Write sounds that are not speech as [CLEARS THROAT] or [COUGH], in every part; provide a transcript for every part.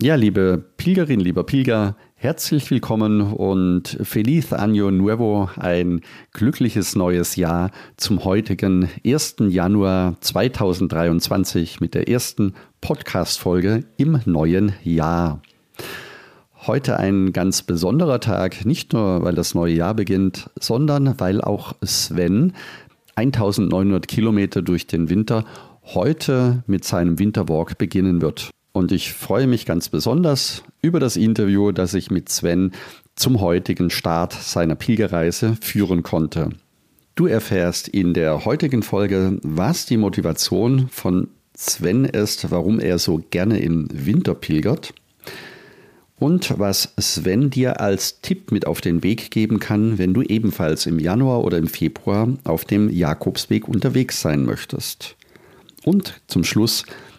Ja, liebe Pilgerin, lieber Pilger, herzlich willkommen und Feliz Año Nuevo, ein glückliches neues Jahr zum heutigen 1. Januar 2023 mit der ersten Podcast-Folge im neuen Jahr. Heute ein ganz besonderer Tag, nicht nur weil das neue Jahr beginnt, sondern weil auch Sven 1900 Kilometer durch den Winter heute mit seinem Winterwalk beginnen wird. Und ich freue mich ganz besonders über das Interview, das ich mit Sven zum heutigen Start seiner Pilgerreise führen konnte. Du erfährst in der heutigen Folge, was die Motivation von Sven ist, warum er so gerne im Winter pilgert und was Sven dir als Tipp mit auf den Weg geben kann, wenn du ebenfalls im Januar oder im Februar auf dem Jakobsweg unterwegs sein möchtest. Und zum Schluss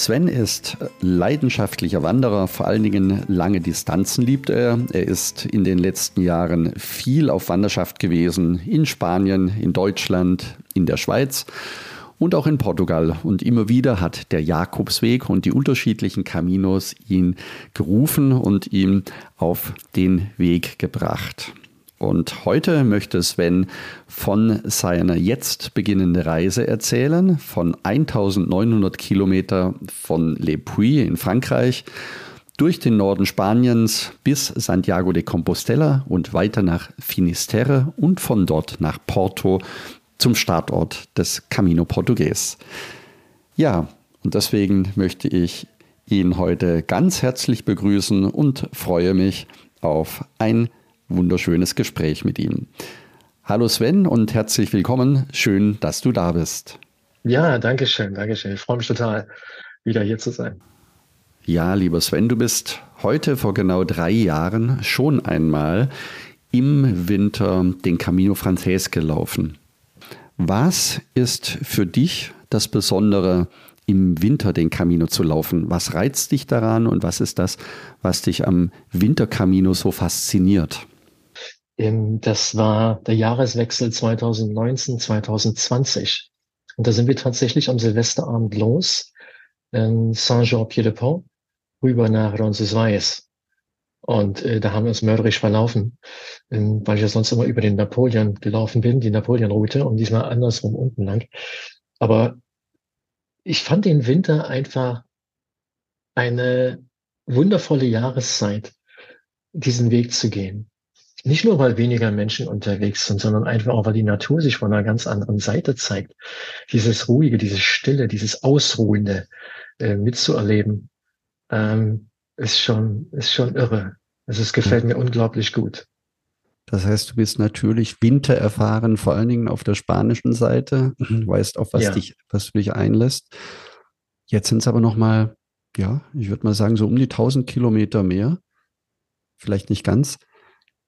Sven ist leidenschaftlicher Wanderer, vor allen Dingen lange Distanzen liebt er. Er ist in den letzten Jahren viel auf Wanderschaft gewesen, in Spanien, in Deutschland, in der Schweiz und auch in Portugal. Und immer wieder hat der Jakobsweg und die unterschiedlichen Caminos ihn gerufen und ihn auf den Weg gebracht. Und heute möchte Sven von seiner jetzt beginnenden Reise erzählen, von 1900 Kilometer von Le Puy in Frankreich durch den Norden Spaniens bis Santiago de Compostela und weiter nach Finisterre und von dort nach Porto zum Startort des Camino Portugues. Ja, und deswegen möchte ich ihn heute ganz herzlich begrüßen und freue mich auf ein wunderschönes Gespräch mit ihm. Hallo Sven und herzlich willkommen. Schön, dass du da bist. Ja, danke schön, danke schön. Ich freue mich total, wieder hier zu sein. Ja, lieber Sven, du bist heute vor genau drei Jahren schon einmal im Winter den Camino Frances gelaufen. Was ist für dich das Besondere im Winter den Camino zu laufen? Was reizt dich daran und was ist das, was dich am Wintercamino so fasziniert? Das war der Jahreswechsel 2019, 2020. Und da sind wir tatsächlich am Silvesterabend los, in Saint-Jean-Pied-de-Pont, rüber nach Roncesvalles. Und äh, da haben wir uns mörderisch verlaufen, ähm, weil ich ja sonst immer über den Napoleon gelaufen bin, die Napoleon-Route und diesmal andersrum unten lang. Aber ich fand den Winter einfach eine wundervolle Jahreszeit, diesen Weg zu gehen. Nicht nur, weil weniger Menschen unterwegs sind, sondern einfach auch, weil die Natur sich von einer ganz anderen Seite zeigt. Dieses Ruhige, dieses Stille, dieses Ausruhende äh, mitzuerleben, ähm, ist schon, ist schon irre. Also es gefällt mir unglaublich gut. Das heißt, du bist natürlich wintererfahren, vor allen Dingen auf der spanischen Seite, [CLEARS THROAT] weißt auf was ja. dich, was du dich einlässt. Jetzt sind es aber noch mal, ja, ich würde mal sagen, so um die 1000 Kilometer mehr. Vielleicht nicht ganz.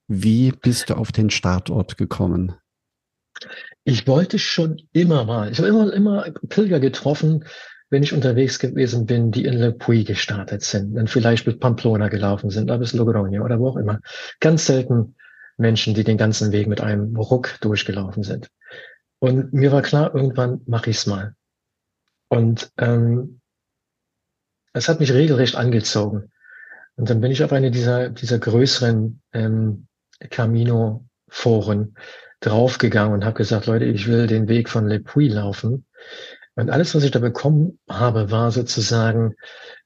Wie bist du auf den Startort gekommen? Ich wollte schon immer mal, ich habe immer, immer Pilger getroffen, wenn ich unterwegs gewesen bin, die in Le Puy gestartet sind, dann vielleicht bis Pamplona gelaufen sind, oder bis Logroño oder wo auch immer. Ganz selten Menschen, die den ganzen Weg mit einem Ruck durchgelaufen sind. Und mir war klar, irgendwann mache ich es mal. Und ähm, es hat mich regelrecht angezogen. Und dann bin ich auf eine dieser, dieser größeren ähm, Camino-Foren draufgegangen und habe gesagt, Leute, ich will den Weg von Le Puy laufen. Und alles, was ich da bekommen habe, war sozusagen,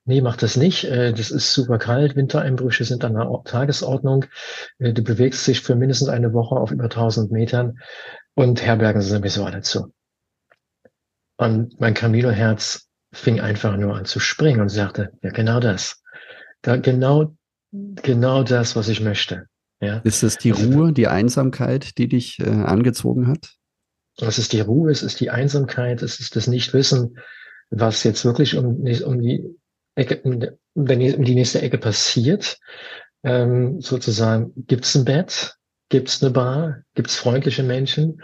nee, mach das nicht. Äh, das ist super kalt. Wintereinbrüche sind an der Tagesordnung. Äh, du bewegst dich für mindestens eine Woche auf über 1000 Metern und Herbergen sind sowieso alle zu. Und mein Camino-Herz fing einfach nur an zu springen und sagte, ja, genau das. Da, genau genau das, was ich möchte. Ja. Ist es die also, Ruhe, die Einsamkeit, die dich äh, angezogen hat? Es ist die Ruhe, es ist die Einsamkeit, es ist das Nichtwissen, was jetzt wirklich um, um die Ecke, um, wenn die, um die nächste Ecke passiert. Ähm, sozusagen, gibt's ein Bett? Gibt's eine Bar? Gibt's freundliche Menschen?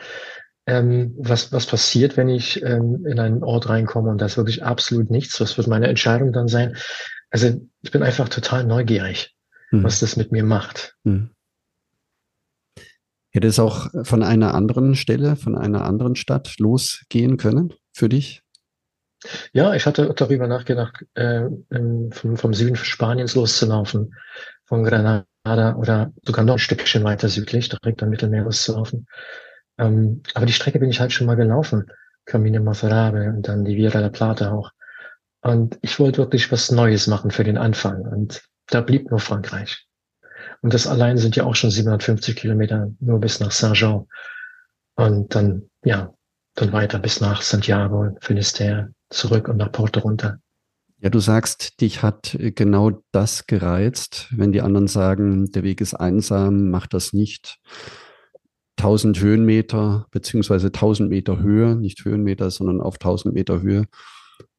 Ähm, was, was passiert, wenn ich ähm, in einen Ort reinkomme und da ist wirklich absolut nichts? Was wird meine Entscheidung dann sein? Also ich bin einfach total neugierig, hm. was das mit mir macht. Hm. Hätte es auch von einer anderen Stelle, von einer anderen Stadt losgehen können für dich? Ja, ich hatte darüber nachgedacht, äh, vom, vom Süden Spaniens loszulaufen, von Granada oder sogar noch ein Stückchen weiter südlich, direkt am Mittelmeer loszulaufen. Ähm, aber die Strecke bin ich halt schon mal gelaufen. Camino Mazarabe und dann die Via la Plata auch. Und ich wollte wirklich was Neues machen für den Anfang. Und da blieb nur Frankreich. Und das allein sind ja auch schon 750 Kilometer nur bis nach Saint-Jean. Und dann, ja, dann weiter bis nach Santiago, Finisterre, zurück und nach Porto runter. Ja, du sagst, dich hat genau das gereizt, wenn die anderen sagen, der Weg ist einsam, mach das nicht. 1000 Höhenmeter beziehungsweise 1000 Meter Höhe, nicht Höhenmeter, sondern auf 1000 Meter Höhe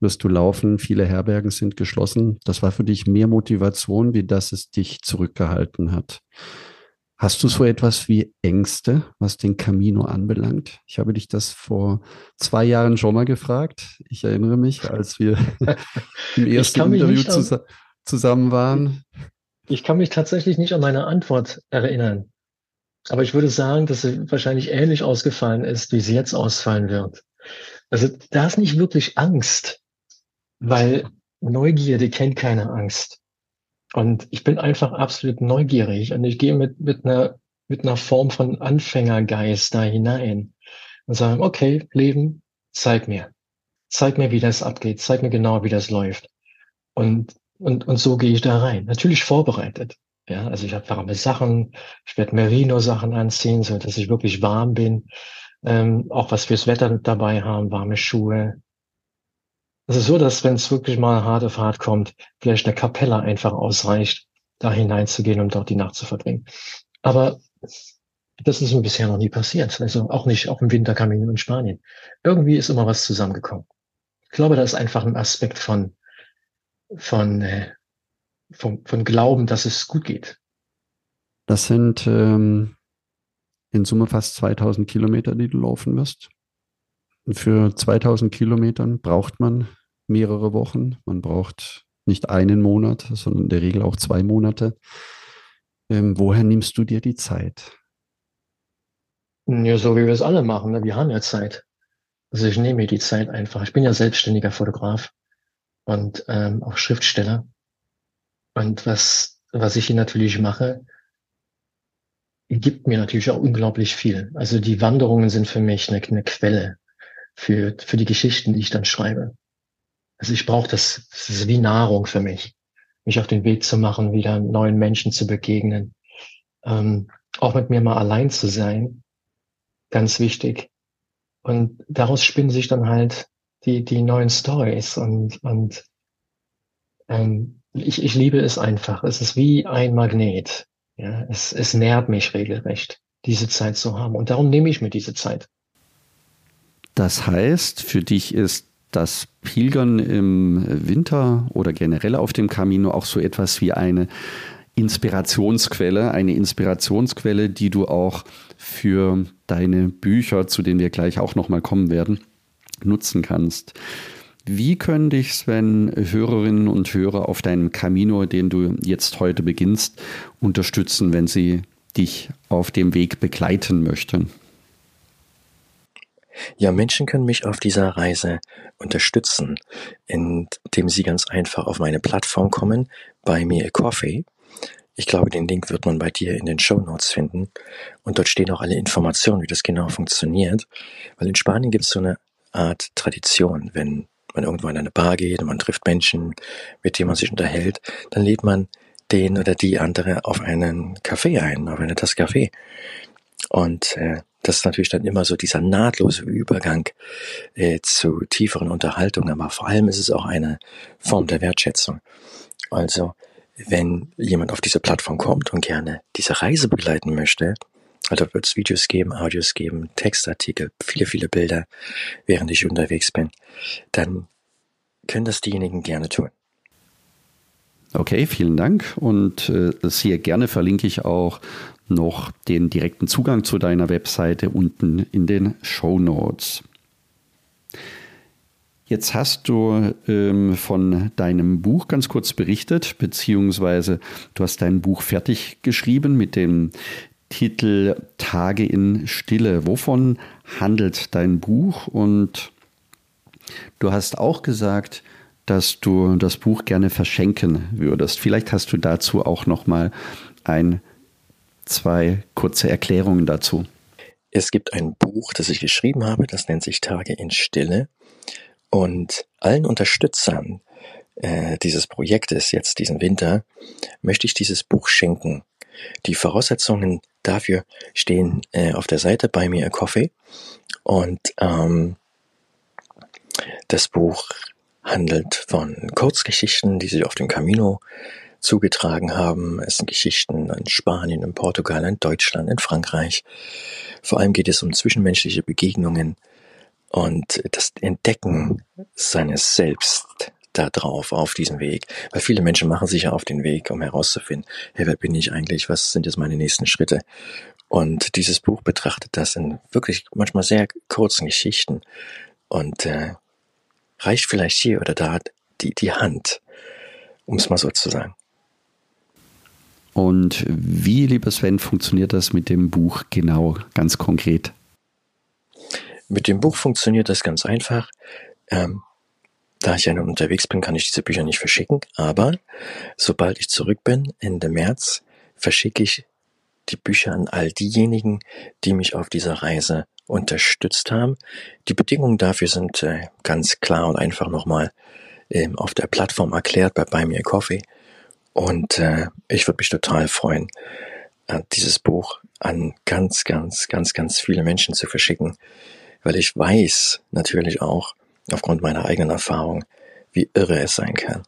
wirst du laufen. Viele Herbergen sind geschlossen. Das war für dich mehr Motivation, wie dass es dich zurückgehalten hat. Hast du so etwas wie Ängste, was den Camino anbelangt? Ich habe dich das vor zwei Jahren schon mal gefragt. Ich erinnere mich, als wir [LAUGHS] im ersten Interview zus zusammen waren. Ich kann mich tatsächlich nicht an meine Antwort erinnern. Aber ich würde sagen, dass sie wahrscheinlich ähnlich ausgefallen ist, wie sie jetzt ausfallen wird. Also da ist nicht wirklich Angst, weil Neugierde kennt keine Angst. Und ich bin einfach absolut neugierig und ich gehe mit, mit einer, mit einer Form von Anfängergeist da hinein und sage, okay, Leben, zeig mir. Zeig mir, wie das abgeht. Zeig mir genau, wie das läuft. Und, und, und so gehe ich da rein. Natürlich vorbereitet. Ja, also ich habe warme Sachen, ich werde Merino-Sachen anziehen, so dass ich wirklich warm bin. Ähm, auch was fürs Wetter dabei haben, warme Schuhe. Es ist so, dass wenn es wirklich mal hart auf hart kommt, vielleicht eine Kapelle einfach ausreicht, da hineinzugehen und dort die Nacht zu verbringen. Aber das ist mir bisher noch nie passiert. Also auch nicht auch im Winterkamino in Spanien. Irgendwie ist immer was zusammengekommen. Ich glaube, da ist einfach ein Aspekt von, von äh, von, von Glauben, dass es gut geht. Das sind ähm, in Summe fast 2000 Kilometer, die du laufen wirst. Für 2000 Kilometern braucht man mehrere Wochen. Man braucht nicht einen Monat, sondern in der Regel auch zwei Monate. Ähm, woher nimmst du dir die Zeit? Ja, so wie wir es alle machen. Ne? Wir haben ja Zeit. Also ich nehme mir die Zeit einfach. Ich bin ja selbstständiger Fotograf und ähm, auch Schriftsteller. Und was, was ich hier natürlich mache, gibt mir natürlich auch unglaublich viel. Also die Wanderungen sind für mich eine, eine Quelle für, für die Geschichten, die ich dann schreibe. Also ich brauche das, das ist wie Nahrung für mich, mich auf den Weg zu machen, wieder neuen Menschen zu begegnen, ähm, auch mit mir mal allein zu sein, ganz wichtig. Und daraus spinnen sich dann halt die, die neuen Stories und, und ähm, ich, ich liebe es einfach. Es ist wie ein Magnet. Ja, es, es nährt mich regelrecht, diese Zeit zu haben. Und darum nehme ich mir diese Zeit. Das heißt, für dich ist das Pilgern im Winter oder generell auf dem Camino auch so etwas wie eine Inspirationsquelle, eine Inspirationsquelle, die du auch für deine Bücher, zu denen wir gleich auch nochmal kommen werden, nutzen kannst. Wie können dich, Sven, Hörerinnen und Hörer auf deinem Camino, den du jetzt heute beginnst, unterstützen, wenn sie dich auf dem Weg begleiten möchten? Ja, Menschen können mich auf dieser Reise unterstützen, indem sie ganz einfach auf meine Plattform kommen, bei mir Coffee. Ich glaube, den Link wird man bei dir in den Show Notes finden. Und dort stehen auch alle Informationen, wie das genau funktioniert. Weil in Spanien gibt es so eine Art Tradition, wenn man irgendwo in eine Bar geht und man trifft Menschen, mit denen man sich unterhält, dann lädt man den oder die andere auf einen Kaffee ein, auf eine Tasse Kaffee. Und äh, das ist natürlich dann immer so dieser nahtlose Übergang äh, zu tieferen Unterhaltungen, aber vor allem ist es auch eine Form der Wertschätzung. Also wenn jemand auf diese Plattform kommt und gerne diese Reise begleiten möchte, also wird es Videos geben, Audios geben, Textartikel, viele, viele Bilder, während ich unterwegs bin, dann können das diejenigen gerne tun. Okay, vielen Dank. Und äh, sehr gerne verlinke ich auch noch den direkten Zugang zu deiner Webseite unten in den Show Notes. Jetzt hast du ähm, von deinem Buch ganz kurz berichtet, beziehungsweise du hast dein Buch fertig geschrieben mit dem Titel Tage in Stille. Wovon handelt dein Buch? Und du hast auch gesagt, dass du das Buch gerne verschenken würdest. Vielleicht hast du dazu auch noch mal ein, zwei kurze Erklärungen dazu. Es gibt ein Buch, das ich geschrieben habe, das nennt sich Tage in Stille. Und allen Unterstützern äh, dieses Projektes jetzt diesen Winter möchte ich dieses Buch schenken. Die Voraussetzungen dafür stehen äh, auf der Seite bei mir Coffee und ähm, das Buch handelt von Kurzgeschichten, die sich auf dem Camino zugetragen haben. Es sind Geschichten in Spanien, in Portugal, in Deutschland, in Frankreich. Vor allem geht es um zwischenmenschliche Begegnungen, und das Entdecken seines Selbst da drauf, auf diesem Weg. Weil viele Menschen machen sich ja auf den Weg, um herauszufinden, hey, wer bin ich eigentlich? Was sind jetzt meine nächsten Schritte? Und dieses Buch betrachtet das in wirklich manchmal sehr kurzen Geschichten und äh, reicht vielleicht hier oder da die, die Hand, um es mal so zu sagen. Und wie, lieber Sven, funktioniert das mit dem Buch genau, ganz konkret? Mit dem Buch funktioniert das ganz einfach. Ähm, da ich ja nun unterwegs bin, kann ich diese Bücher nicht verschicken, aber sobald ich zurück bin, Ende März, verschicke ich die Bücher an all diejenigen, die mich auf dieser Reise unterstützt haben. Die Bedingungen dafür sind äh, ganz klar und einfach nochmal äh, auf der Plattform erklärt bei Buy Me a Coffee. Und äh, ich würde mich total freuen, äh, dieses Buch an ganz, ganz, ganz, ganz viele Menschen zu verschicken, weil ich weiß natürlich auch aufgrund meiner eigenen Erfahrung, wie irre es sein kann,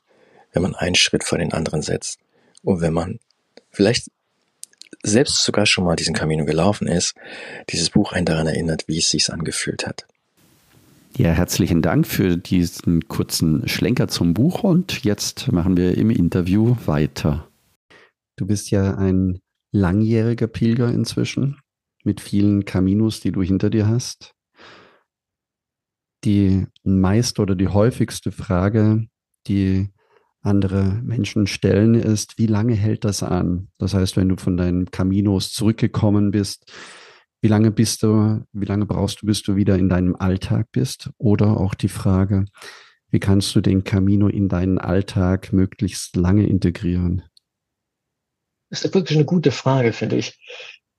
wenn man einen Schritt vor den anderen setzt und wenn man vielleicht selbst sogar schon mal diesen Camino gelaufen ist, dieses Buch einen daran erinnert, wie es sich angefühlt hat. Ja, herzlichen Dank für diesen kurzen Schlenker zum Buch und jetzt machen wir im Interview weiter. Du bist ja ein langjähriger Pilger inzwischen mit vielen Caminos, die du hinter dir hast die meiste oder die häufigste Frage, die andere Menschen stellen, ist, wie lange hält das an? Das heißt, wenn du von deinen Caminos zurückgekommen bist, wie lange bist du, wie lange brauchst du, bis du wieder in deinem Alltag bist? Oder auch die Frage, wie kannst du den Camino in deinen Alltag möglichst lange integrieren? Das ist wirklich eine gute Frage, finde ich.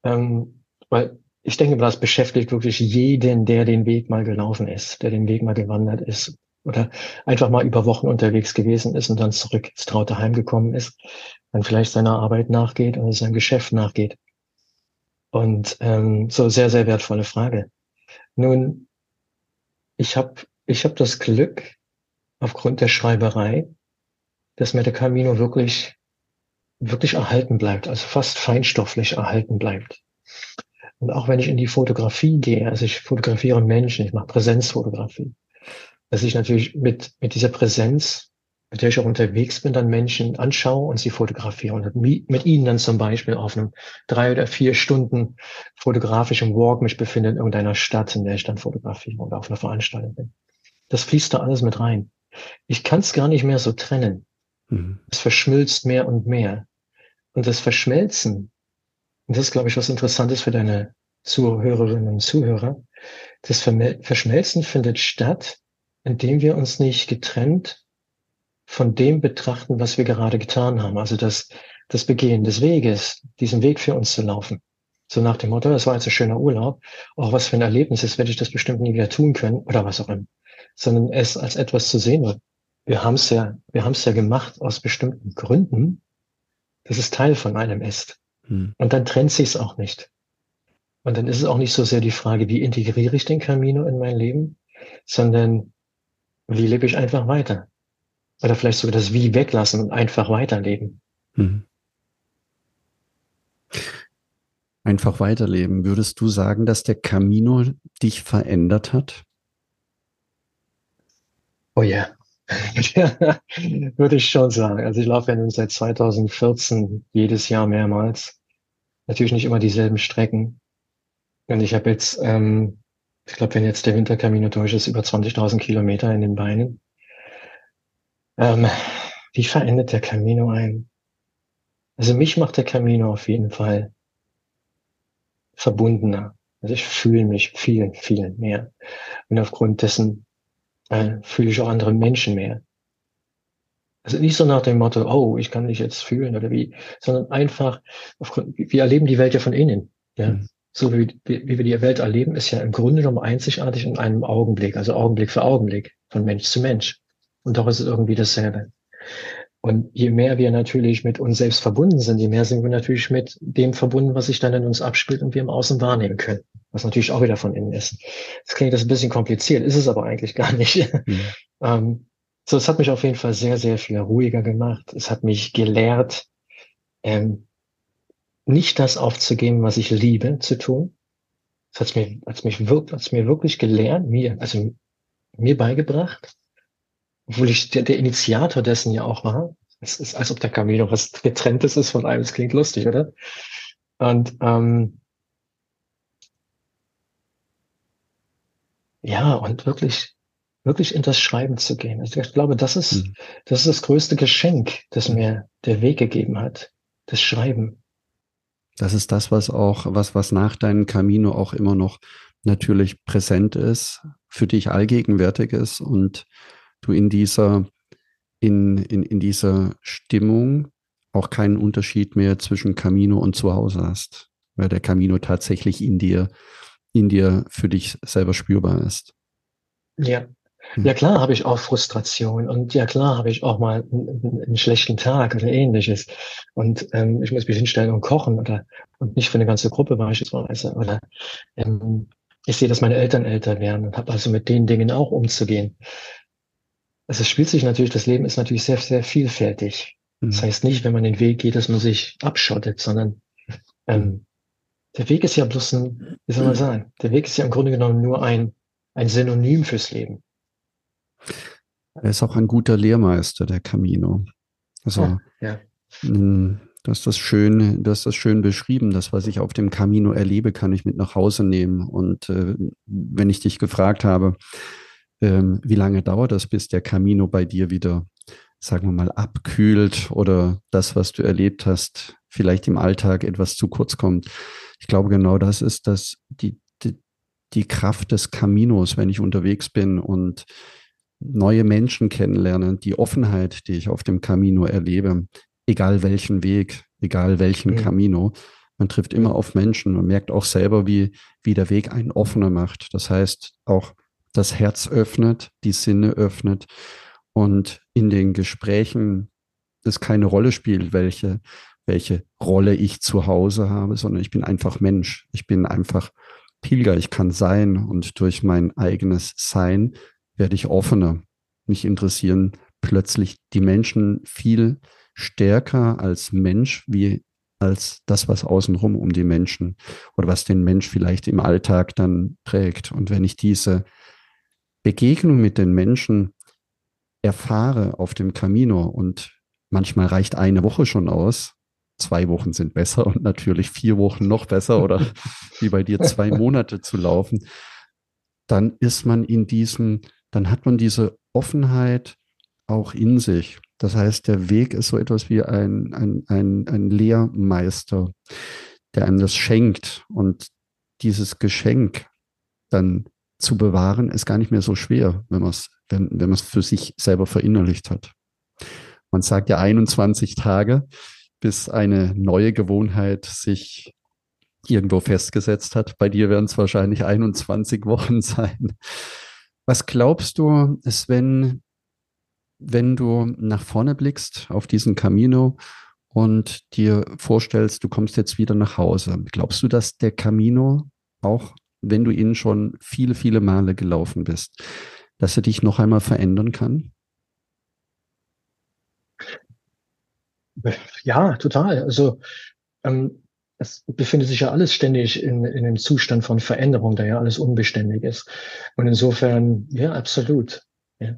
Ähm, weil ich denke, das beschäftigt wirklich jeden, der den Weg mal gelaufen ist, der den Weg mal gewandert ist oder einfach mal über Wochen unterwegs gewesen ist und dann zurück ins traute Heim gekommen ist, dann vielleicht seiner Arbeit nachgeht oder seinem Geschäft nachgeht. Und ähm, so sehr, sehr wertvolle Frage. Nun, ich habe ich hab das Glück, aufgrund der Schreiberei, dass mir der Camino wirklich, wirklich erhalten bleibt, also fast feinstofflich erhalten bleibt. Und auch wenn ich in die Fotografie gehe, also ich fotografiere Menschen, ich mache Präsenzfotografie, dass ich natürlich mit, mit dieser Präsenz, mit der ich auch unterwegs bin, dann Menschen anschaue und sie fotografiere und mit ihnen dann zum Beispiel auf einem drei oder vier Stunden fotografischen Walk mich befinde in irgendeiner Stadt, in der ich dann fotografiere oder auf einer Veranstaltung bin. Das fließt da alles mit rein. Ich kann es gar nicht mehr so trennen. Mhm. Es verschmilzt mehr und mehr. Und das Verschmelzen und das ist, glaube ich, was Interessantes für deine Zuhörerinnen und Zuhörer. Das Verschmelzen findet statt, indem wir uns nicht getrennt von dem betrachten, was wir gerade getan haben. Also das, das Begehen des Weges, diesen Weg für uns zu laufen. So nach dem Motto, das war jetzt ein schöner Urlaub. Auch was für ein Erlebnis ist, werde ich das bestimmt nie wieder tun können oder was auch immer. Sondern es als etwas zu sehen. Wir haben es ja, wir haben es ja gemacht aus bestimmten Gründen. Das ist Teil von einem ist. Hm. Und dann trennt sich es auch nicht. Und dann ist es auch nicht so sehr die Frage, wie integriere ich den Camino in mein Leben, sondern wie lebe ich einfach weiter? Oder vielleicht sogar das Wie weglassen und einfach weiterleben. Mhm. Einfach weiterleben. Würdest du sagen, dass der Camino dich verändert hat? Oh ja, yeah. [LAUGHS] würde ich schon sagen. Also ich laufe ja nun seit 2014 jedes Jahr mehrmals. Natürlich nicht immer dieselben Strecken. Und ich habe jetzt, ähm, ich glaube, wenn jetzt der Winterkamino durch ist, über 20.000 Kilometer in den Beinen. Ähm, wie verändert der Camino ein? Also mich macht der Camino auf jeden Fall verbundener. Also ich fühle mich viel, viel mehr. Und aufgrund dessen äh, fühle ich auch andere Menschen mehr. Also nicht so nach dem Motto, oh, ich kann dich jetzt fühlen oder wie, sondern einfach, aufgrund, wir erleben die Welt ja von innen. Ja. Mhm. So wie, wie, wir die Welt erleben, ist ja im Grunde genommen einzigartig in einem Augenblick, also Augenblick für Augenblick, von Mensch zu Mensch. Und doch ist es irgendwie dasselbe. Und je mehr wir natürlich mit uns selbst verbunden sind, je mehr sind wir natürlich mit dem verbunden, was sich dann in uns abspielt und wir im Außen wahrnehmen können. Was natürlich auch wieder von innen ist. Das klingt das ein bisschen kompliziert, ist es aber eigentlich gar nicht. Mhm. [LAUGHS] ähm, so, es hat mich auf jeden Fall sehr, sehr viel ruhiger gemacht. Es hat mich gelehrt, ähm, nicht das aufzugeben, was ich liebe zu tun. Es hat mir, hat mich wirklich, hat mir wirklich gelernt, mir, also mir beigebracht, obwohl ich der, der Initiator dessen ja auch war. Es ist, als ob der Camino was getrenntes ist von einem. Das klingt lustig, oder? Und ähm, ja, und wirklich, wirklich in das Schreiben zu gehen. Also ich glaube, das ist, mhm. das ist das größte Geschenk, das mir der Weg gegeben hat. Das Schreiben. Das ist das, was auch, was, was nach deinem Camino auch immer noch natürlich präsent ist, für dich allgegenwärtig ist und du in dieser, in, in, in dieser Stimmung auch keinen Unterschied mehr zwischen Camino und Zuhause hast, weil der Camino tatsächlich in dir, in dir für dich selber spürbar ist. Ja. Hm. Ja klar habe ich auch Frustration und ja klar habe ich auch mal einen, einen schlechten Tag oder ähnliches und ähm, ich muss mich hinstellen und kochen oder und nicht für eine ganze Gruppe beispielsweise oder ähm, ich sehe, dass meine Eltern älter werden und habe also mit den Dingen auch umzugehen. Also es spielt sich natürlich, das Leben ist natürlich sehr, sehr vielfältig. Mhm. Das heißt nicht, wenn man den Weg geht, dass man sich abschottet, sondern ähm, der Weg ist ja bloß ein, wie soll man sagen, der Weg ist ja im Grunde genommen nur ein, ein Synonym fürs Leben. Er ist auch ein guter Lehrmeister, der Camino. Also, ja, ja. du hast das schön, du hast das schön beschrieben. Das, was ich auf dem Camino erlebe, kann ich mit nach Hause nehmen. Und äh, wenn ich dich gefragt habe, ähm, wie lange dauert das, bis der Camino bei dir wieder, sagen wir mal, abkühlt oder das, was du erlebt hast, vielleicht im Alltag etwas zu kurz kommt? Ich glaube, genau das ist das, die, die, die Kraft des Caminos, wenn ich unterwegs bin und neue Menschen kennenlernen, die Offenheit, die ich auf dem Camino erlebe, egal welchen Weg, egal welchen mhm. Camino, man trifft immer auf Menschen. Man merkt auch selber, wie, wie der Weg einen offener macht. Das heißt, auch das Herz öffnet, die Sinne öffnet und in den Gesprächen es keine Rolle spielt, welche, welche Rolle ich zu Hause habe, sondern ich bin einfach Mensch. Ich bin einfach Pilger. Ich kann sein und durch mein eigenes Sein werde ich offener. Mich interessieren plötzlich die Menschen viel stärker als Mensch wie als das, was außenrum um die Menschen oder was den Mensch vielleicht im Alltag dann trägt. Und wenn ich diese Begegnung mit den Menschen erfahre auf dem Camino und manchmal reicht eine Woche schon aus, zwei Wochen sind besser und natürlich vier Wochen noch besser oder [LAUGHS] wie bei dir zwei Monate zu laufen, dann ist man in diesem, dann hat man diese Offenheit auch in sich. Das heißt, der Weg ist so etwas wie ein, ein, ein, ein Lehrmeister, der einem das schenkt und dieses Geschenk dann zu bewahren, ist gar nicht mehr so schwer, wenn man es wenn, wenn man es für sich selber verinnerlicht hat. Man sagt ja 21 Tage, bis eine neue Gewohnheit sich irgendwo festgesetzt hat. Bei dir werden es wahrscheinlich 21 Wochen [LAUGHS] sein. Was glaubst du, wenn, wenn du nach vorne blickst auf diesen Camino und dir vorstellst, du kommst jetzt wieder nach Hause, glaubst du, dass der Camino auch wenn du ihn schon viele, viele Male gelaufen bist, dass er dich noch einmal verändern kann? Ja, total. Also ähm, es befindet sich ja alles ständig in, in einem Zustand von Veränderung, da ja alles unbeständig ist. Und insofern, ja, absolut. Ja.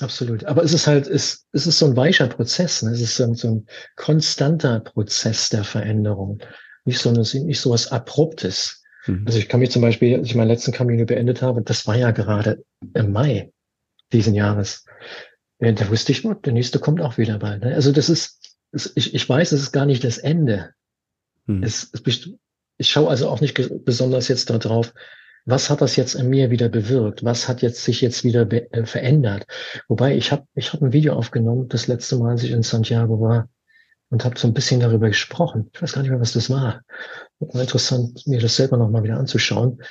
Absolut. Aber es ist halt, es, es ist so ein weicher Prozess. Ne? Es ist so ein, so ein konstanter Prozess der Veränderung. Nicht so, eine, nicht so was Abruptes. Mhm. Also ich kann mich zum Beispiel, als ich meinen letzten Camino beendet habe, das war ja gerade im Mai diesen Jahres. Ja, da wusste ich, der nächste kommt auch wieder bald. Ne? Also das ist, ich, ich weiß, es ist gar nicht das Ende. Mhm. Es, es, ich schaue also auch nicht besonders jetzt darauf, was hat das jetzt in mir wieder bewirkt? Was hat jetzt sich jetzt wieder äh, verändert? Wobei ich habe ich hab ein Video aufgenommen, das letzte Mal, als ich in Santiago war und habe so ein bisschen darüber gesprochen. Ich weiß gar nicht mehr, was das war. War interessant, mir das selber nochmal wieder anzuschauen.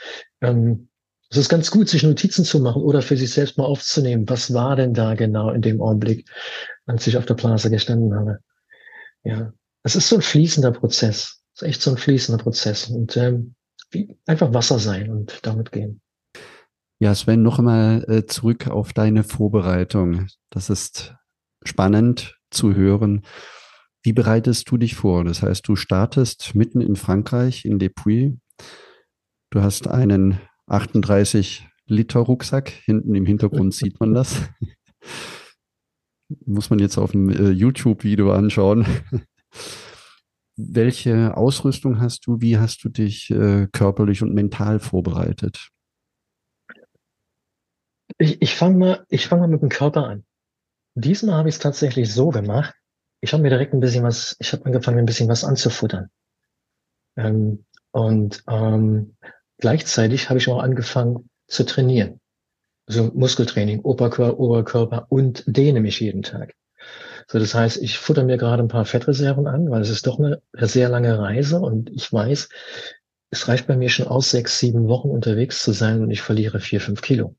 Ähm, es ist ganz gut, sich Notizen zu machen oder für sich selbst mal aufzunehmen. Was war denn da genau in dem Augenblick, als ich auf der Plaza gestanden habe? Ja, es ist so ein fließender Prozess. Es ist echt so ein fließender Prozess. Und ähm, einfach Wasser sein und damit gehen. Ja, Sven, noch einmal äh, zurück auf deine Vorbereitung. Das ist spannend zu hören. Wie bereitest du dich vor? Das heißt, du startest mitten in Frankreich, in Depuis. Du hast einen 38 Liter Rucksack. Hinten im Hintergrund [LAUGHS] sieht man das. Muss man jetzt auf dem äh, YouTube-Video anschauen. Welche Ausrüstung hast du? Wie hast du dich äh, körperlich und mental vorbereitet? Ich, ich fange mal, ich fange mal mit dem Körper an. Diesmal habe ich es tatsächlich so gemacht. Ich habe mir direkt ein bisschen was, ich habe angefangen, ein bisschen was anzufuttern. Ähm, und ähm, gleichzeitig habe ich auch angefangen zu trainieren. Also Muskeltraining, Oberkörper, Oberkörper und dehne mich jeden Tag. So, das heißt, ich futter mir gerade ein paar Fettreserven an, weil es ist doch eine sehr lange Reise und ich weiß, es reicht bei mir schon aus, sechs, sieben Wochen unterwegs zu sein und ich verliere vier, fünf Kilo.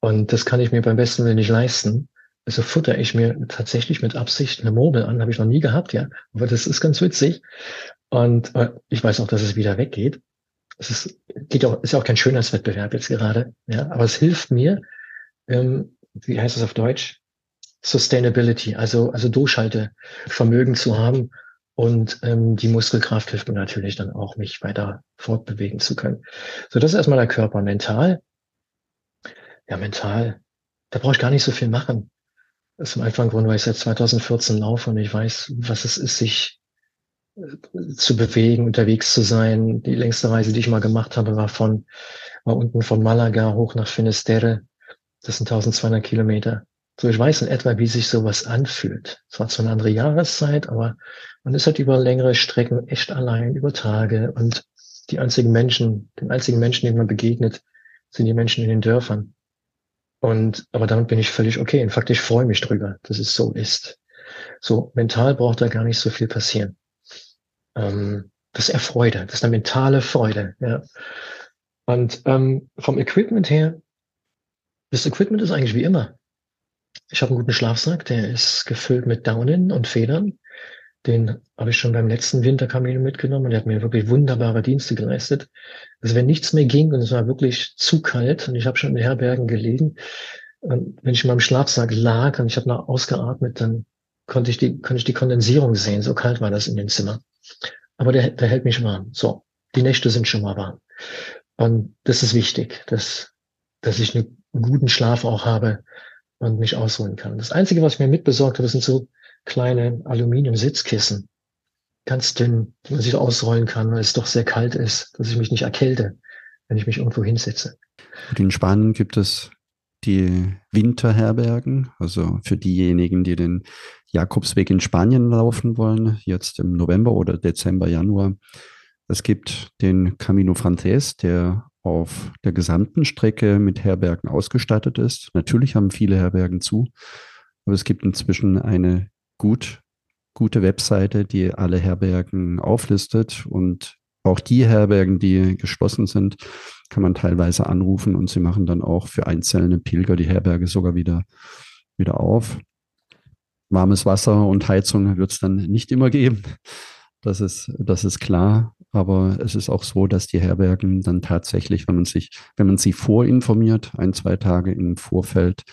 Und das kann ich mir beim besten Willen nicht leisten. Also futter ich mir tatsächlich mit Absicht eine Mobel an, habe ich noch nie gehabt, ja. Aber das ist ganz witzig. Und äh, ich weiß auch, dass es wieder weggeht. Es ist, geht auch, ist auch kein Schönheitswettbewerb jetzt gerade, ja. Aber es hilft mir, ähm, wie heißt es auf Deutsch? Sustainability, also, also Durchhaltevermögen zu haben. Und ähm, die Muskelkraft hilft mir natürlich dann auch, mich weiter fortbewegen zu können. So, das ist erstmal der Körper. Mental, ja, mental, da brauche ich gar nicht so viel machen. Das ist zum einfachen Grund, weil ich seit 2014 laufe und ich weiß, was es ist, sich äh, zu bewegen, unterwegs zu sein. Die längste Reise, die ich mal gemacht habe, war von, war unten von Malaga hoch nach Finisterre. Das sind 1200 Kilometer. So, ich weiß in etwa, wie sich sowas anfühlt. Es war zwar eine andere Jahreszeit, aber man ist halt über längere Strecken echt allein, über Tage. Und die einzigen Menschen, den einzigen Menschen, denen man begegnet, sind die Menschen in den Dörfern. Und, aber damit bin ich völlig okay. In Fakt, ich freue mich drüber, dass es so ist. So, mental braucht da gar nicht so viel passieren. Ähm, das ist eher Freude. Das ist eine mentale Freude, ja. Und ähm, vom Equipment her, das Equipment ist eigentlich wie immer. Ich habe einen guten Schlafsack, der ist gefüllt mit Daunen und Federn. Den habe ich schon beim letzten Winterkamino mitgenommen und der hat mir wirklich wunderbare Dienste geleistet. Also wenn nichts mehr ging und es war wirklich zu kalt und ich habe schon in Herbergen gelegen, und wenn ich in meinem Schlafsack lag und ich habe noch ausgeatmet, dann konnte ich die, konnte ich die Kondensierung sehen. So kalt war das in dem Zimmer. Aber der, der hält mich warm. So, die Nächte sind schon mal warm. Und das ist wichtig, dass, dass ich einen guten Schlaf auch habe, und mich ausruhen kann. Das Einzige, was ich mir mitbesorgt habe, sind so kleine Aluminium-Sitzkissen. Ganz dünn, die man sich ausrollen kann, weil es doch sehr kalt ist, dass ich mich nicht erkälte, wenn ich mich irgendwo hinsetze. in Spanien gibt es die Winterherbergen, also für diejenigen, die den Jakobsweg in Spanien laufen wollen, jetzt im November oder Dezember, Januar. Es gibt den Camino Frances, der auf der gesamten Strecke mit Herbergen ausgestattet ist. Natürlich haben viele Herbergen zu, aber es gibt inzwischen eine gut, gute Webseite, die alle Herbergen auflistet und auch die Herbergen, die geschlossen sind, kann man teilweise anrufen und sie machen dann auch für einzelne Pilger die Herberge sogar wieder, wieder auf. Warmes Wasser und Heizung wird es dann nicht immer geben. Das ist, das ist klar. Aber es ist auch so, dass die Herbergen dann tatsächlich, wenn man sich, wenn man sie vorinformiert, ein, zwei Tage im Vorfeld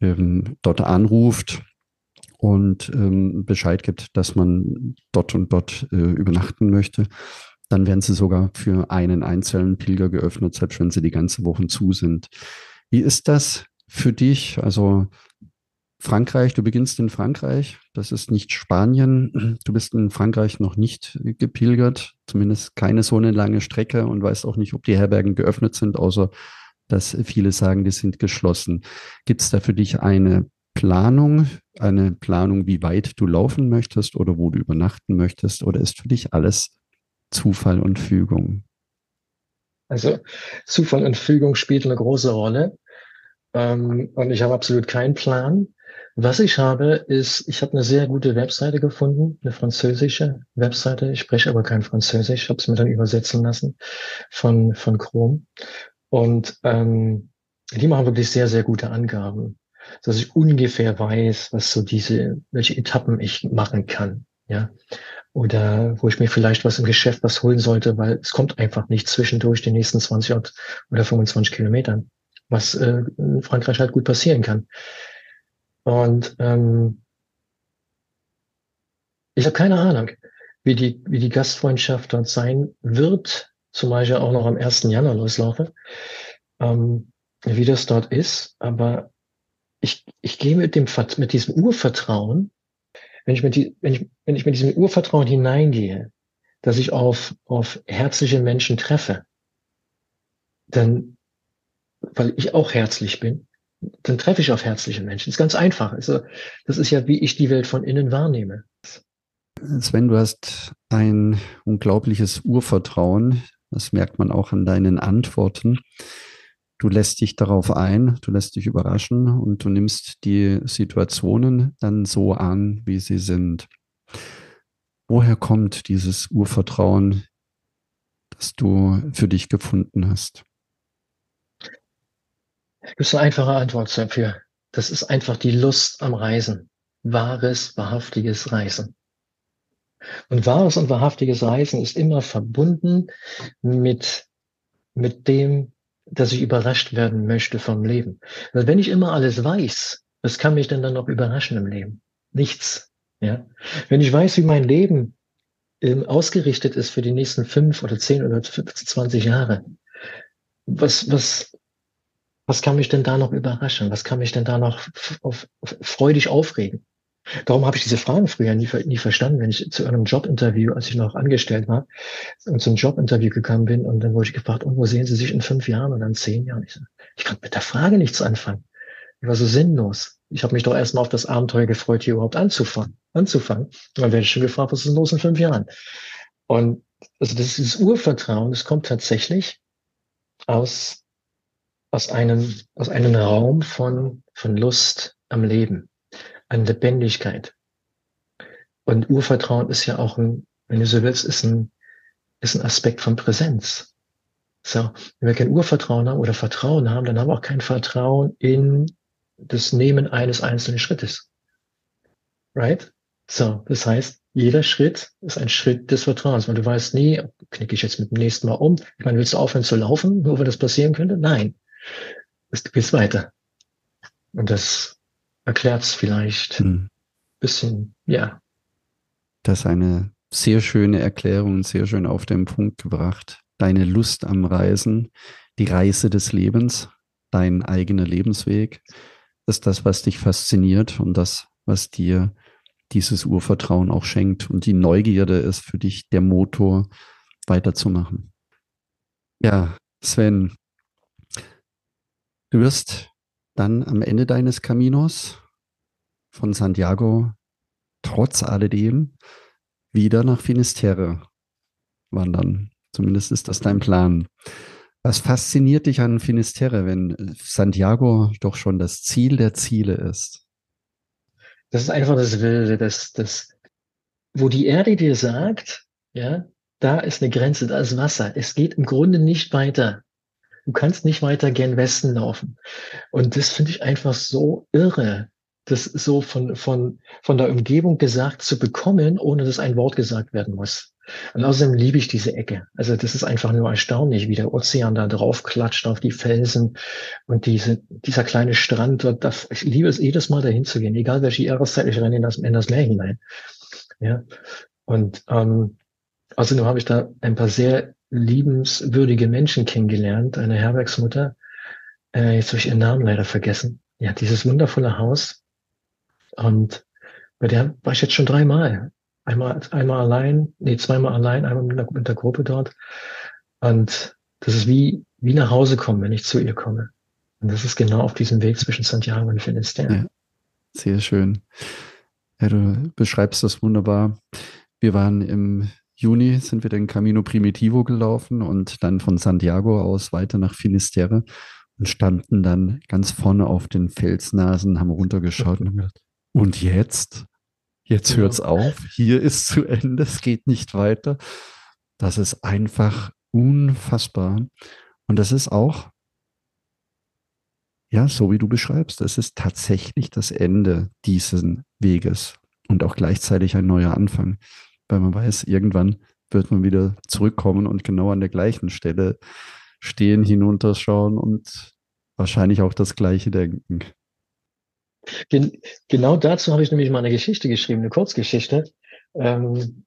ähm, dort anruft und ähm, Bescheid gibt, dass man dort und dort äh, übernachten möchte, dann werden sie sogar für einen einzelnen Pilger geöffnet, selbst wenn sie die ganze Woche zu sind. Wie ist das für dich? Also Frankreich, du beginnst in Frankreich, das ist nicht Spanien. Du bist in Frankreich noch nicht gepilgert, zumindest keine so eine lange Strecke und weißt auch nicht, ob die Herbergen geöffnet sind, außer dass viele sagen, die sind geschlossen. Gibt es da für dich eine Planung, eine Planung, wie weit du laufen möchtest oder wo du übernachten möchtest, oder ist für dich alles Zufall und Fügung? Also Zufall und Fügung spielt eine große Rolle. Ähm, und ich habe absolut keinen Plan. Was ich habe, ist, ich habe eine sehr gute Webseite gefunden, eine französische Webseite. Ich spreche aber kein Französisch, habe es mir dann übersetzen lassen von, von Chrome. Und ähm, die machen wirklich sehr, sehr gute Angaben, dass ich ungefähr weiß, was so diese, welche Etappen ich machen kann. Ja. Oder wo ich mir vielleicht was im Geschäft was holen sollte, weil es kommt einfach nicht zwischendurch die nächsten 20 oder 25 Kilometern, was äh, in Frankreich halt gut passieren kann. Und ähm, ich habe keine Ahnung, wie die, wie die Gastfreundschaft dort sein wird, zumal ich ja auch noch am 1. Januar loslaufe, ähm, wie das dort ist. Aber ich, ich gehe mit dem mit diesem Urvertrauen, wenn ich mit, die, wenn ich, wenn ich mit diesem Urvertrauen hineingehe, dass ich auf, auf herzliche Menschen treffe, dann, weil ich auch herzlich bin, dann treffe ich auf herzliche Menschen. Das ist ganz einfach. Also, das ist ja, wie ich die Welt von innen wahrnehme. Sven, du hast ein unglaubliches Urvertrauen. Das merkt man auch an deinen Antworten. Du lässt dich darauf ein, du lässt dich überraschen und du nimmst die Situationen dann so an, wie sie sind. Woher kommt dieses Urvertrauen, das du für dich gefunden hast? Das ist eine einfache Antwort dafür. Das ist einfach die Lust am Reisen. Wahres, wahrhaftiges Reisen. Und wahres und wahrhaftiges Reisen ist immer verbunden mit, mit dem, dass ich überrascht werden möchte vom Leben. Also wenn ich immer alles weiß, was kann mich denn dann noch überraschen im Leben? Nichts. Ja? Wenn ich weiß, wie mein Leben ähm, ausgerichtet ist für die nächsten fünf oder zehn oder 20 Jahre, was, was, was kann mich denn da noch überraschen? Was kann mich denn da noch auf, auf, freudig aufregen? Darum habe ich diese Fragen früher nie, nie verstanden, wenn ich zu einem Jobinterview, als ich noch angestellt war, und zum Jobinterview gekommen bin und dann wurde ich gefragt, und wo sehen Sie sich in fünf Jahren oder in zehn Jahren? Ich, ich konnte mit der Frage nichts anfangen. Ich war so sinnlos. Ich habe mich doch erstmal auf das Abenteuer gefreut, hier überhaupt anzufangen. anzufangen. Und dann werde ich schon gefragt, was ist los in fünf Jahren? Und also das ist dieses Urvertrauen, das kommt tatsächlich aus aus einem, aus einem Raum von, von Lust am Leben, an Lebendigkeit. Und Urvertrauen ist ja auch ein, wenn du so willst, ist ein, ist ein Aspekt von Präsenz. So, wenn wir kein Urvertrauen haben oder Vertrauen haben, dann haben wir auch kein Vertrauen in das Nehmen eines einzelnen Schrittes. Right? So, das heißt, jeder Schritt ist ein Schritt des Vertrauens, weil du weißt nie, knicke ich jetzt mit dem nächsten Mal um. Ich meine, willst du aufhören zu laufen, nur weil das passieren könnte? Nein du gehst weiter. Und das erklärt es vielleicht hm. bisschen, ja. Das ist eine sehr schöne Erklärung, sehr schön auf den Punkt gebracht. Deine Lust am Reisen, die Reise des Lebens, dein eigener Lebensweg, ist das, was dich fasziniert und das, was dir dieses Urvertrauen auch schenkt. Und die Neugierde ist für dich der Motor, weiterzumachen. Ja, Sven, Du wirst dann am Ende deines Caminos von Santiago trotz alledem wieder nach Finisterre wandern. Zumindest ist das dein Plan. Was fasziniert dich an Finisterre, wenn Santiago doch schon das Ziel der Ziele ist? Das ist einfach das Wilde, das, das, wo die Erde dir sagt, ja, da ist eine Grenze, da ist Wasser. Es geht im Grunde nicht weiter. Du kannst nicht weiter gen Westen laufen. Und das finde ich einfach so irre, das so von, von, von der Umgebung gesagt zu bekommen, ohne dass ein Wort gesagt werden muss. Und außerdem liebe ich diese Ecke. Also das ist einfach nur erstaunlich, wie der Ozean da drauf klatscht auf die Felsen und diese, dieser kleine Strand. Dort, ich liebe es jedes Mal dahin zu gehen, egal welche Jahreszeit, ich renne in das, in das Meer hinein. Ja. Und ähm, außerdem habe ich da ein paar sehr liebenswürdige Menschen kennengelernt. Eine Herbergsmutter, äh, jetzt habe ich ihren Namen leider vergessen. Ja, dieses wundervolle Haus. Und bei der war ich jetzt schon dreimal. Einmal, einmal allein, nee, zweimal allein, einmal mit der, mit der Gruppe dort. Und das ist wie, wie nach Hause kommen, wenn ich zu ihr komme. Und das ist genau auf diesem Weg zwischen Santiago und Finisterre. Ja, sehr schön. Ja, du beschreibst das wunderbar. Wir waren im Juni, sind wir den Camino Primitivo gelaufen und dann von Santiago aus weiter nach Finisterre und standen dann ganz vorne auf den Felsnasen, haben runtergeschaut und haben gedacht, und jetzt? Jetzt hört es auf, hier ist zu Ende, es geht nicht weiter. Das ist einfach unfassbar. Und das ist auch, ja, so wie du beschreibst, es ist tatsächlich das Ende dieses Weges und auch gleichzeitig ein neuer Anfang, weil man weiß, irgendwann wird man wieder zurückkommen und genau an der gleichen Stelle stehen, hinunterschauen und wahrscheinlich auch das Gleiche denken. Gen genau dazu habe ich nämlich mal eine Geschichte geschrieben, eine Kurzgeschichte. Ähm,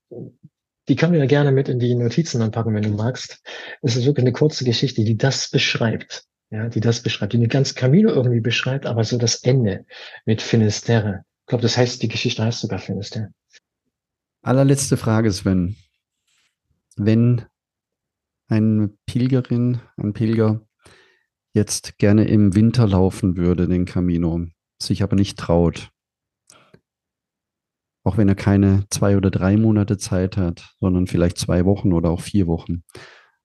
die kann mir ja gerne mit in die Notizen anpacken, wenn du magst. Es ist wirklich eine kurze Geschichte, die das beschreibt. Ja, die das beschreibt, die eine ganz Camino irgendwie beschreibt, aber so das Ende mit Finisterre. Ich glaube, das heißt, die Geschichte heißt sogar Finisterre. Allerletzte Frage, Sven. Wenn eine Pilgerin, ein Pilger jetzt gerne im Winter laufen würde, den Camino, sich aber nicht traut. Auch wenn er keine zwei oder drei Monate Zeit hat, sondern vielleicht zwei Wochen oder auch vier Wochen.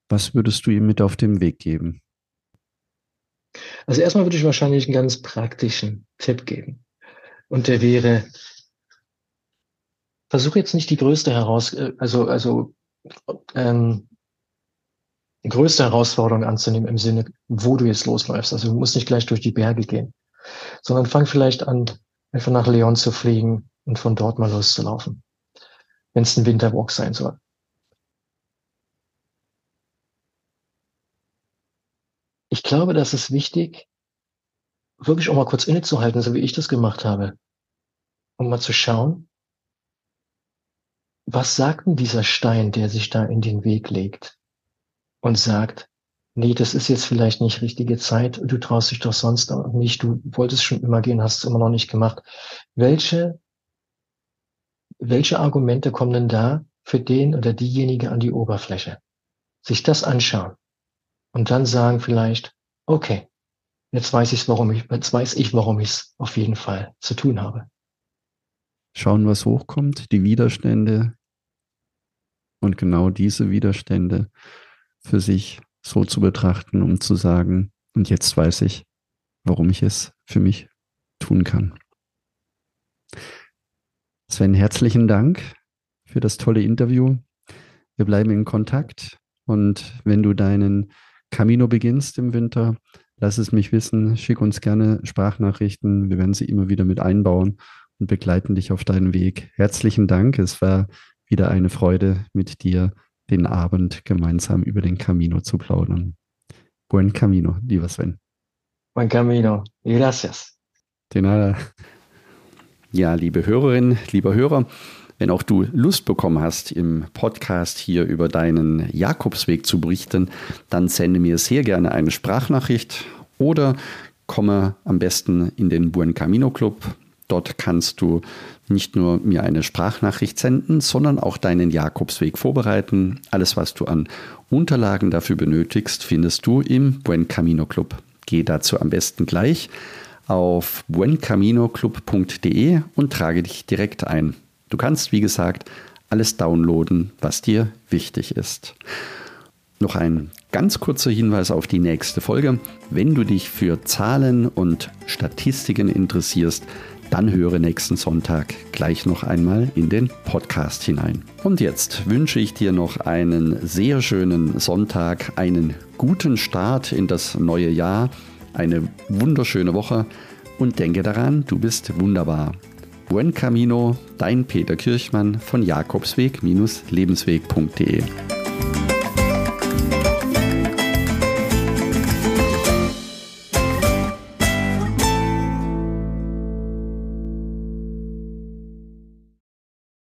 Was würdest du ihm mit auf den Weg geben? Also erstmal würde ich wahrscheinlich einen ganz praktischen Tipp geben. Und der wäre, versuche jetzt nicht die größte heraus, äh, also, also ähm, größte Herausforderung anzunehmen im Sinne, wo du jetzt losläufst. Also du musst nicht gleich durch die Berge gehen sondern fang vielleicht an, einfach nach Leon zu fliegen und von dort mal loszulaufen, wenn es ein Winterwalk sein soll. Ich glaube, das ist wichtig, wirklich auch mal kurz innezuhalten, so wie ich das gemacht habe, um mal zu schauen, was sagt denn dieser Stein, der sich da in den Weg legt und sagt, nee, das ist jetzt vielleicht nicht richtige Zeit, du traust dich doch sonst nicht, du wolltest schon immer gehen, hast es immer noch nicht gemacht. Welche, welche Argumente kommen denn da für den oder diejenige an die Oberfläche? Sich das anschauen und dann sagen vielleicht, okay, jetzt weiß ich, warum ich, jetzt weiß ich, warum ich es auf jeden Fall zu tun habe. Schauen, was hochkommt, die Widerstände und genau diese Widerstände für sich so zu betrachten, um zu sagen, und jetzt weiß ich, warum ich es für mich tun kann. Sven, herzlichen Dank für das tolle Interview. Wir bleiben in Kontakt und wenn du deinen Camino beginnst im Winter, lass es mich wissen. Schick uns gerne Sprachnachrichten. Wir werden sie immer wieder mit einbauen und begleiten dich auf deinen Weg. Herzlichen Dank. Es war wieder eine Freude mit dir den Abend gemeinsam über den Camino zu plaudern. Buen Camino, lieber Sven. Buen Camino. Gracias. De nada. Ja, liebe Hörerinnen, lieber Hörer, wenn auch du Lust bekommen hast, im Podcast hier über deinen Jakobsweg zu berichten, dann sende mir sehr gerne eine Sprachnachricht oder komme am besten in den Buen Camino Club. Dort kannst du nicht nur mir eine Sprachnachricht senden, sondern auch deinen Jakobsweg vorbereiten. Alles, was du an Unterlagen dafür benötigst, findest du im Buen Camino Club. Geh dazu am besten gleich auf buencaminoclub.de und trage dich direkt ein. Du kannst, wie gesagt, alles downloaden, was dir wichtig ist. Noch ein ganz kurzer Hinweis auf die nächste Folge. Wenn du dich für Zahlen und Statistiken interessierst, dann höre nächsten Sonntag gleich noch einmal in den Podcast hinein. Und jetzt wünsche ich dir noch einen sehr schönen Sonntag, einen guten Start in das neue Jahr, eine wunderschöne Woche und denke daran, du bist wunderbar. Buen Camino, dein Peter Kirchmann von Jakobsweg-lebensweg.de.